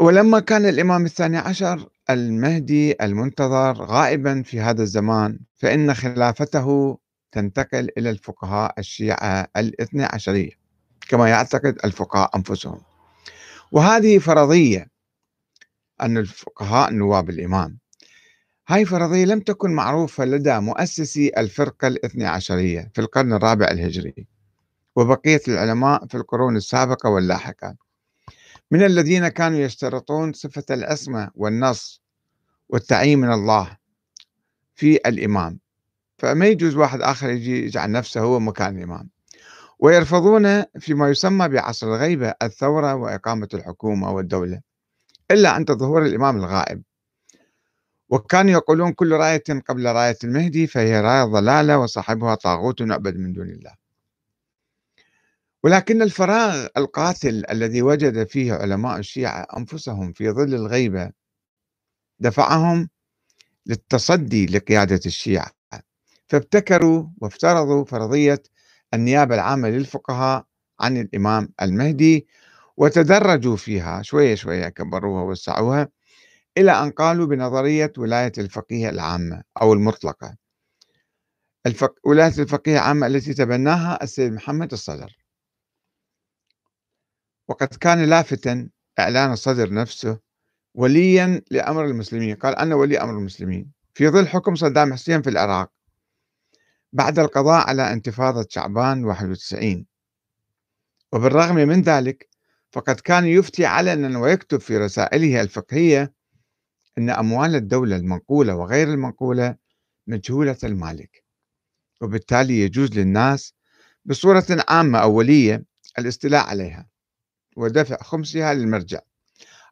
ولما كان الإمام الثاني عشر المهدي المنتظر غائبا في هذا الزمان فإن خلافته تنتقل إلى الفقهاء الشيعة الاثنى عشرية كما يعتقد الفقهاء أنفسهم. وهذه فرضية أن الفقهاء نواب الإمام. هاي فرضية لم تكن معروفة لدى مؤسسي الفرقة الاثنى عشرية في القرن الرابع الهجري وبقية العلماء في القرون السابقة واللاحقة. من الذين كانوا يشترطون صفة العصمة والنص والتعيين من الله في الإمام. فما يجوز واحد آخر يجي يجعل نفسه هو مكان الإمام. ويرفضون فيما يسمى بعصر الغيبة الثورة وإقامة الحكومة والدولة إلا عند ظهور الإمام الغائب. وكانوا يقولون كل راية قبل راية المهدي فهي راية ضلالة وصاحبها طاغوت يعبد من دون الله. ولكن الفراغ القاتل الذي وجد فيه علماء الشيعة أنفسهم في ظل الغيبة دفعهم للتصدي لقيادة الشيعة فابتكروا وافترضوا فرضية النيابة العامة للفقهاء عن الإمام المهدي وتدرجوا فيها شوية شوية كبروها ووسعوها إلى أن قالوا بنظرية ولاية الفقيه العامة أو المطلقة الفق... ولاية الفقيه العامة التي تبناها السيد محمد الصدر. وقد كان لافتا إعلان الصدر نفسه وليا لأمر المسلمين. قال أنا ولي أمر المسلمين. في ظل حكم صدام حسين في العراق بعد القضاء على انتفاضة شعبان 91 وبالرغم من ذلك فقد كان يفتي علنا ويكتب في رسائله الفقهية أن أموال الدولة المنقولة وغير المنقولة مجهولة المالك وبالتالي يجوز للناس بصورة عامة أولية الاستيلاء عليها. ودفع خمسها للمرجع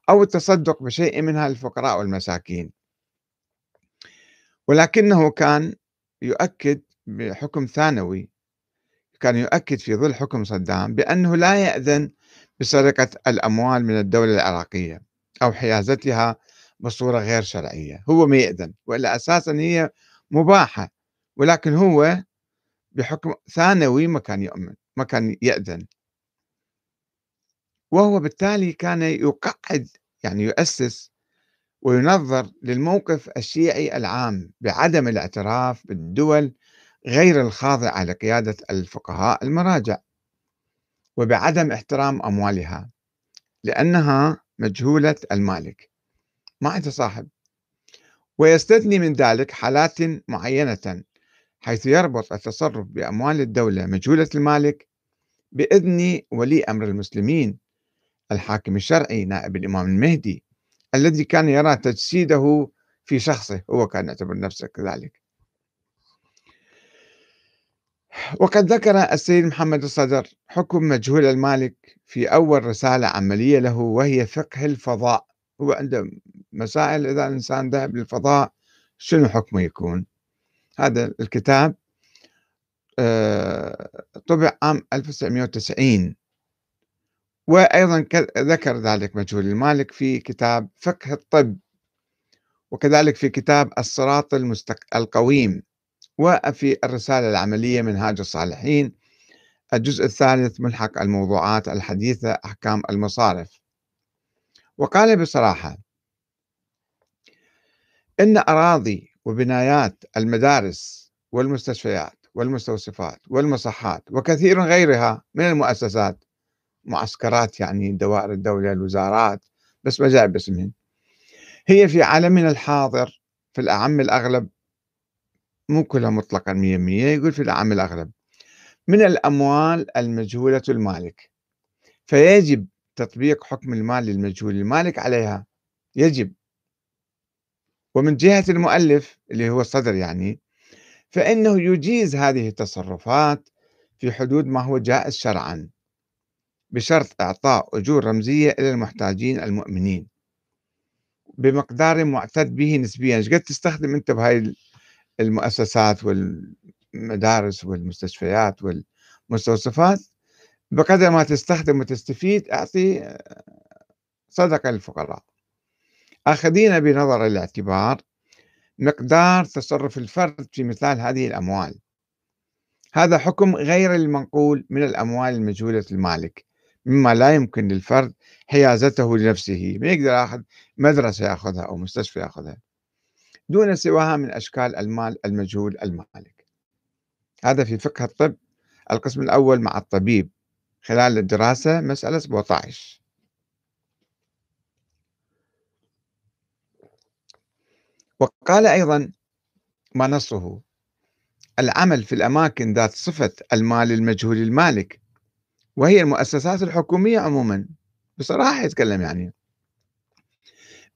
أو التصدق بشيء منها للفقراء والمساكين. ولكنه كان يؤكد بحكم ثانوي كان يؤكد في ظل حكم صدام بأنه لا يأذن بسرقة الأموال من الدولة العراقية أو حيازتها بصورة غير شرعية. هو ما يأذن وإلا أساسا هي مباحة ولكن هو بحكم ثانوي ما كان يؤمن ما كان يأذن. وهو بالتالي كان يقعد يعني يؤسس وينظر للموقف الشيعي العام بعدم الاعتراف بالدول غير الخاضعة لقيادة الفقهاء المراجع وبعدم احترام أموالها لأنها مجهولة المالك. ما عنده صاحب ويستثني من ذلك حالات معينة حيث يربط التصرف بأموال الدولة مجهولة المالك بإذن ولي أمر المسلمين الحاكم الشرعي نائب الإمام المهدي الذي كان يرى تجسيده في شخصه هو كان يعتبر نفسه كذلك. وقد ذكر السيد محمد الصدر حكم مجهول المالك في أول رسالة عملية له وهي فقه الفضاء. هو عنده مسائل إذا الإنسان ذهب للفضاء شنو حكمه يكون؟ هذا الكتاب آه، طبع عام 1990 وأيضا ذكر ذلك مجهول. المالك في كتاب فقه الطب وكذلك في كتاب الصراط المستق... القويم وفي الرسالة العملية منهاج الصالحين. الجزء الثالث ملحق الموضوعات الحديثة أحكام المصارف. وقال بصراحة إن أراضي وبنايات المدارس والمستشفيات والمستوصفات والمصحات وكثير غيرها من المؤسسات معسكرات يعني دوائر الدولة الوزارات بس ما جاء باسمهن. هي في عالمنا الحاضر في الأعم الأغلب مو كلها مطلقا مية مية يقول في الأعم الأغلب من الأموال المجهولة المالك. فيجب تطبيق حكم المال للمجهول المالك عليها يجب. ومن جهة المؤلف اللي هو الصدر يعني فإنه يجيز هذه التصرفات في حدود ما هو جائز شرعا. بشرط إعطاء أجور رمزية إلى المحتاجين المؤمنين. بمقدار معتد به نسبيا. إيش قد تستخدم أنت بهاي المؤسسات والمدارس والمستشفيات والمستوصفات؟ بقدر ما تستخدم وتستفيد أعطي صدقة للفقراء. آخذين بنظر الاعتبار مقدار تصرف الفرد في مثال هذه الأموال. هذا حكم غير المنقول من الأموال المجهولة المالك. مما لا يمكن للفرد حيازته لنفسه ما يقدر ياخذ مدرسة ياخذها أو مستشفى ياخذها دون سواها من أشكال المال المجهول المالك. هذا في فقه الطب القسم الأول مع الطبيب خلال الدراسة مسألة 17 وقال أيضا ما نصه العمل في الأماكن ذات صفة المال المجهول المالك وهي المؤسسات الحكومية عموما. بصراحة يتكلم يعني.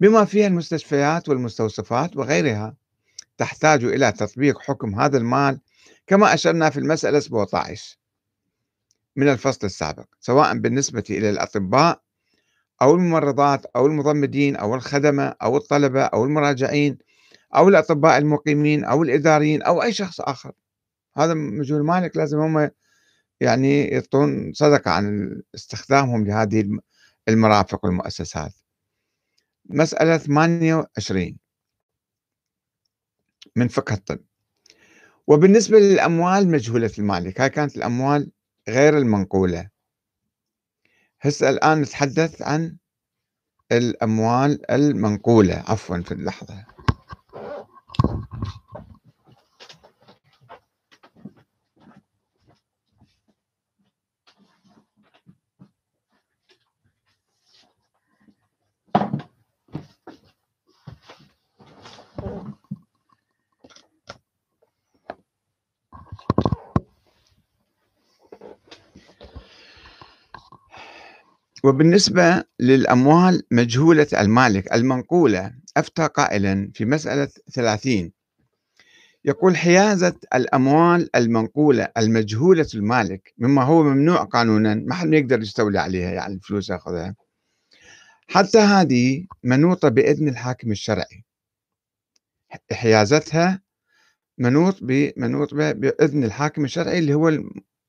بما فيها المستشفيات والمستوصفات وغيرها تحتاج إلى تطبيق حكم هذا المال كما أشرنا في المسألة 17 من الفصل السابق سواء بالنسبة إلى الأطباء أو الممرضات أو المضمدين أو الخدمة أو الطلبة أو المراجعين أو الأطباء المقيمين أو الإداريين أو أي شخص آخر. هذا مجهول مالك لازم هم يعني يعطون صدقة عن استخدامهم لهذه المرافق والمؤسسات. مسألة 28 من فقه الطب. وبالنسبة للأموال مجهولة المالك. هاي كانت الأموال غير المنقولة. هسه الآن نتحدث عن الأموال المنقولة. عفوا في اللحظة. وبالنسبة للأموال مجهولة المالك المنقولة أفتى قائلا في مسألة ثلاثين. يقول حيازة الأموال المنقولة المجهولة المالك مما هو ممنوع قانونا ما حد يقدر يستولي عليها يعني الفلوس ياخذها. حتى هذه منوطة بإذن الحاكم الشرعي. حيازتها منوط بمنوط بإذن الحاكم الشرعي اللي هو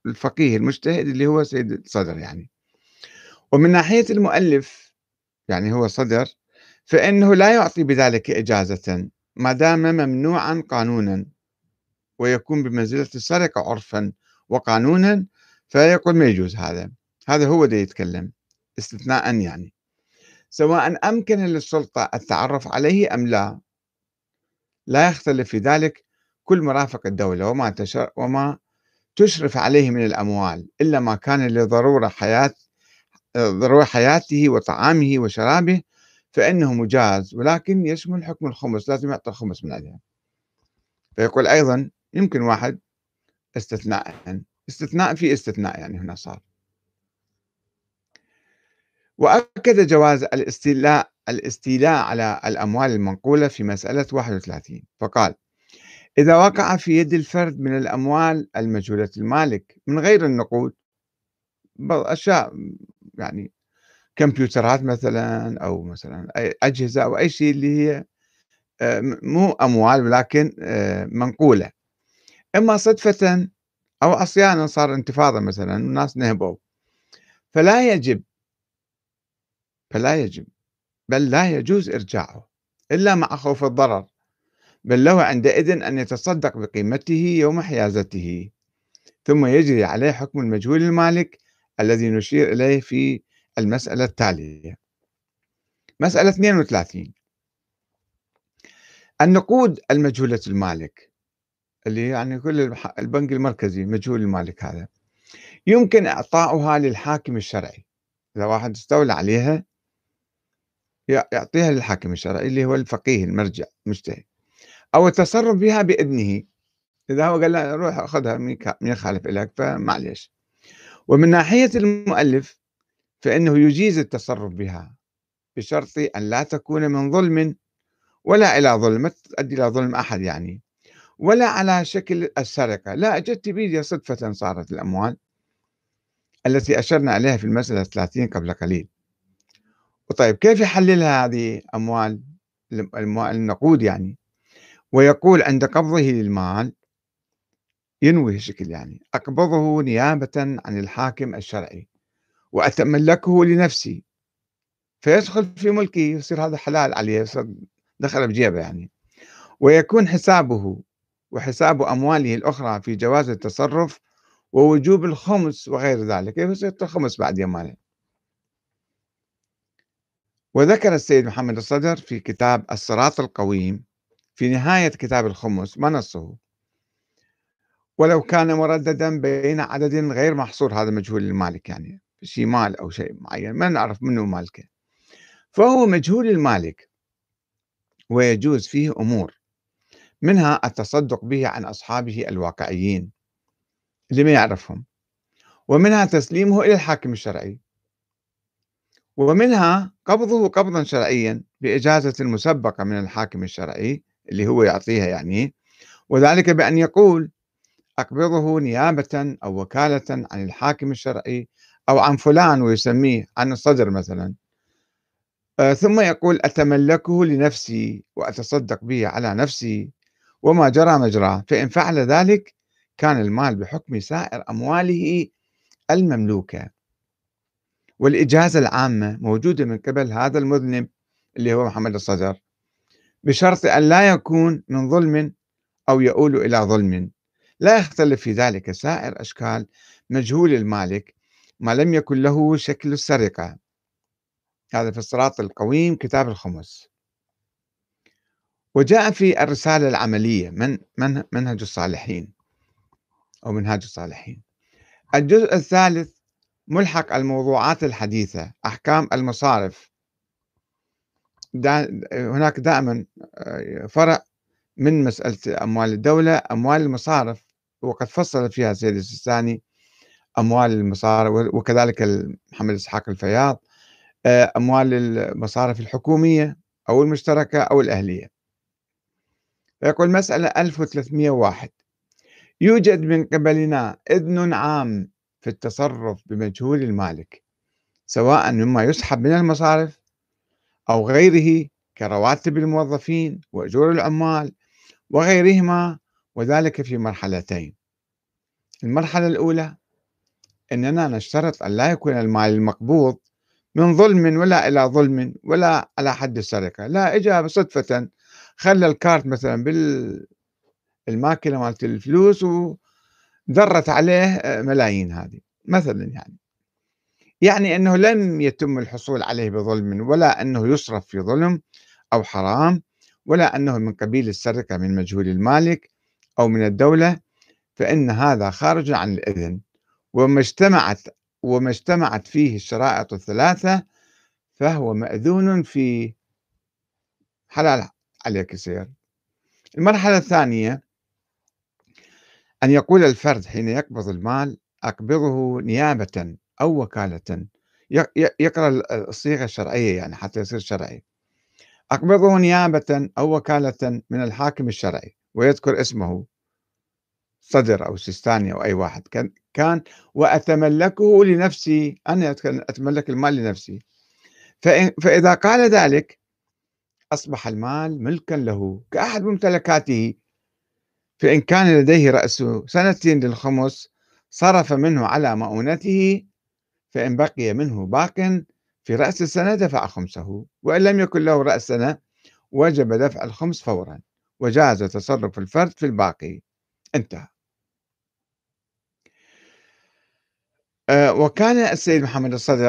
الفقيه المجتهد اللي هو سيد الصدر يعني. ومن ناحية المؤلف يعني هو صدر فإنه لا يعطي بذلك إجازة ما دام ممنوعا قانونا ويكون بمنزلة السرقة عرفا وقانونا فيقول ما يجوز هذا. هذا هو ده يتكلم استثناء يعني. سواء أمكن للسلطة التعرف عليه أم لا لا يختلف في ذلك كل مرافق الدولة وما, تشر وما تشرف عليه من الأموال إلا ما كان لضرورة حياة ضرورة حياته وطعامه وشرابه فإنه مجاز ولكن يشمل حكم الخمس لازم يعطي الخمس من عليها فيقول أيضا يمكن واحد استثناء يعني استثناء في استثناء يعني هنا صار. وأكد جواز الاستيلاء الاستيلاء على الأموال المنقولة في مسألة 31 فقال إذا وقع في يد الفرد من الأموال المجهولة المالك من غير النقود أشياء يعني كمبيوترات مثلا أو مثلا أي أجهزة أو أي شيء اللي هي آه، مو أموال ولكن آه، منقولة. إما صدفة أو عصيانا صار انتفاضة مثلا الناس نهبوا. فلا يجب فلا يجب بل لا يجوز إرجاعه إلا مع خوف الضرر بل له عندئذ أن يتصدق بقيمته يوم حيازته ثم يجري عليه حكم المجهول المالك الذي نشير إليه في المسألة التالية. مسألة 32 النقود المجهولة المالك اللي يعني كل البنك المركزي مجهول المالك هذا يمكن إعطاؤها للحاكم الشرعي. إذا واحد استولى عليها يعطيها للحاكم الشرعي اللي هو الفقيه المرجع المجتهد أو التصرف بها بإذنه. إذا هو قال له روح أخذها من يخالف لك فمعليش. ومن ناحية المؤلف فإنه يجيز التصرف بها بشرط أن لا تكون من ظلم ولا إلى ظلم ما تؤدي إلى ظلم أحد يعني ولا على شكل السرقة. لا أجدت بيدي صدفة صارت الأموال التي أشرنا عليها في المسألة 30 قبل قليل. وطيب كيف يحللها هذه أموال النقود يعني؟ ويقول عند قبضه للمال ينوي الشكل يعني. أقبضه نيابة عن الحاكم الشرعي وأتملكه لنفسي. فيدخل في ملكي يصير هذا حلال عليه يصير دخل بجيبه يعني. ويكون حسابه وحساب أمواله الأخرى في جواز التصرف ووجوب الخمس وغير ذلك. يصير الخمس بعد يماله وذكر السيد محمد الصدر في كتاب الصراط القويم في نهاية كتاب الخمس ما نصه؟ ولو كان مرددا بين عدد غير محصور هذا مجهول المالك يعني شيء مال أو شيء معين ما نعرف منه مالكه فهو مجهول المالك ويجوز فيه أمور منها التصدق به عن أصحابه الواقعيين اللي ما يعرفهم ومنها تسليمه إلى الحاكم الشرعي ومنها قبضه قبضا شرعيا بإجازة مسبقة من الحاكم الشرعي اللي هو يعطيها يعني وذلك بأن يقول أقبضه نيابة أو وكالة عن الحاكم الشرعي أو عن فلان ويسميه عن الصدر مثلا. آه، ثم يقول أتملكه لنفسي وأتصدق به على نفسي وما جرى مجراه فإن فعل ذلك كان المال بحكم سائر أمواله المملوكة. والإجازة العامة موجودة من قبل هذا المذنب اللي هو محمد الصدر بشرط أن لا يكون من ظلم أو يؤول إلى ظلم. لا يختلف في ذلك سائر أشكال مجهول المالك ما لم يكن له شكل السرقة. هذا في الصراط القويم كتاب الخمس. وجاء في الرسالة العملية من من منهج الصالحين أو منهاج الصالحين. الجزء الثالث ملحق الموضوعات الحديثة أحكام المصارف. دا هناك دائما آه، فرع من مسألة أموال الدولة أموال المصارف. وقد فصل فيها سيد السيستاني أموال المصارف وكذلك محمد إسحاق الفياض آه، أموال المصارف الحكومية أو المشتركة أو الأهلية. يقول مسألة 1301 يوجد من قبلنا إذن عام في التصرف بمجهول المالك سواء مما يسحب من المصارف أو غيره كرواتب الموظفين وأجور العمال وغيرهما وذلك في مرحلتين. المرحلة الأولى أننا نشترط أن لا يكون المال المقبوض من ظلم ولا إلى ظلم ولا على حد السرقة لا إجا صدفة خلى الكارت مثلا بالماكينة مالت الفلوس ودرت عليه ملايين هذه مثلا يعني. يعني أنه لم يتم الحصول عليه بظلم ولا أنه يصرف في ظلم أو حرام ولا أنه من قبيل السرقة من مجهول المالك أو من الدولة فإن هذا خارج عن الإذن. وما اجتمعت وما اجتمعت فيه الشرائط الثلاثة فهو مأذون في حلال عليك يصير المرحلة الثانية أن يقول الفرد حين يقبض المال أقبضه نيابة أو وكالة. يقرأ الصيغة الشرعية يعني حتى يصير شرعي. أقبضه نيابة أو وكالة من الحاكم الشرعي. ويذكر اسمه صدر أو سيستاني أو أي واحد. كان, كان وأتملكه لنفسي. أنا أتملك المال لنفسي. فإذا قال ذلك أصبح المال ملكا له كأحد ممتلكاته. فإن كان لديه رأس سنتين للخمس صرف منه على مؤونته. فإن بقي منه باق في رأس السنة دفع خمسه. وإن لم يكن له رأس سنة وجب دفع الخمس فورا. وجاز تصرف الفرد في الباقي. انتهى. آه، وكان السيد محمد الصدر